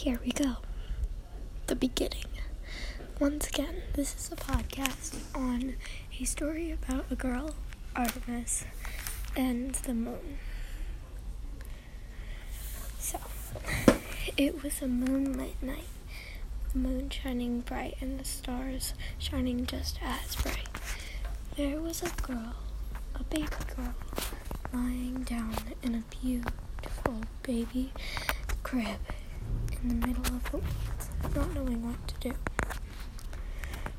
here we go. The beginning. Once again, this is a podcast on a story about a girl, Artemis, and the moon. So, it was a moonlit night, the moon shining bright and the stars shining just as bright. There was a girl, a baby girl, lying down in a beautiful baby crib in the middle of the woods, not knowing what to do.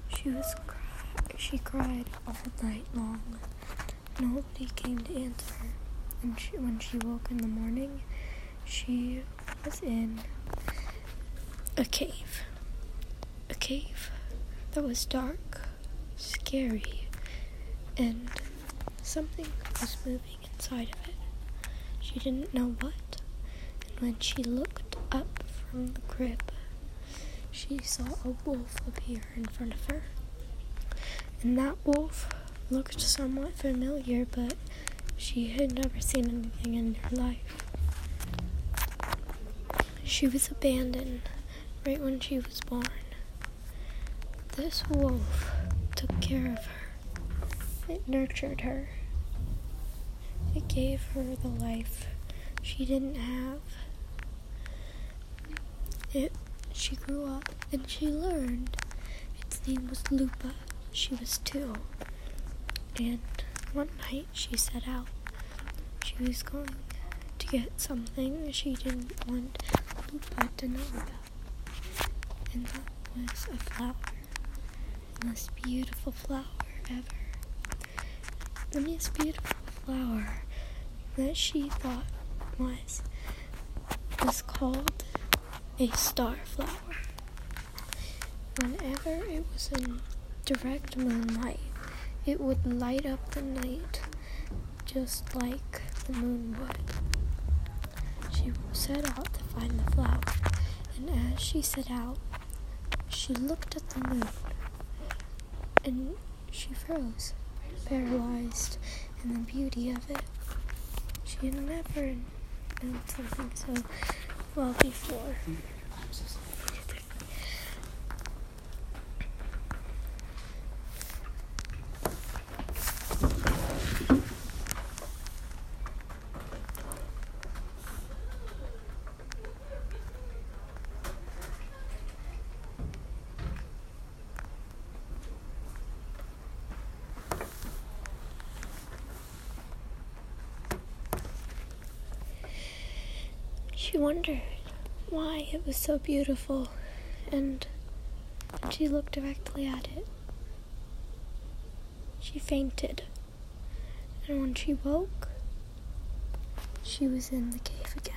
She was cry- she cried all night long. Nobody came to answer her, and she, when she woke in the morning, she was in a cave. A cave that was dark, scary, and something was moving inside of it. She didn't know what. And when she looked up from the crib, she saw a wolf appear in front of her. And that wolf looked somewhat familiar, but she had never seen anything in her life. She was abandoned right when she was born. This wolf took care of her. It nurtured her. It gave her the life she didn't have. She grew up and she learned. Its name was Lupa. She was two. And one night she set out. She was going to get something she didn't want Lupa to know about. And that was a flower. The most beautiful flower ever. The most beautiful flower that she thought was was called a star flower. Whenever it was in direct moonlight, it would light up the night just like the moon would. She set out to find the flower, and as she set out, she looked at the moon and she froze, paralyzed in the beauty of it. She had never known something so well before. She wondered why it was so beautiful, and she looked directly at it, she fainted. And when she woke, she was in the cave again.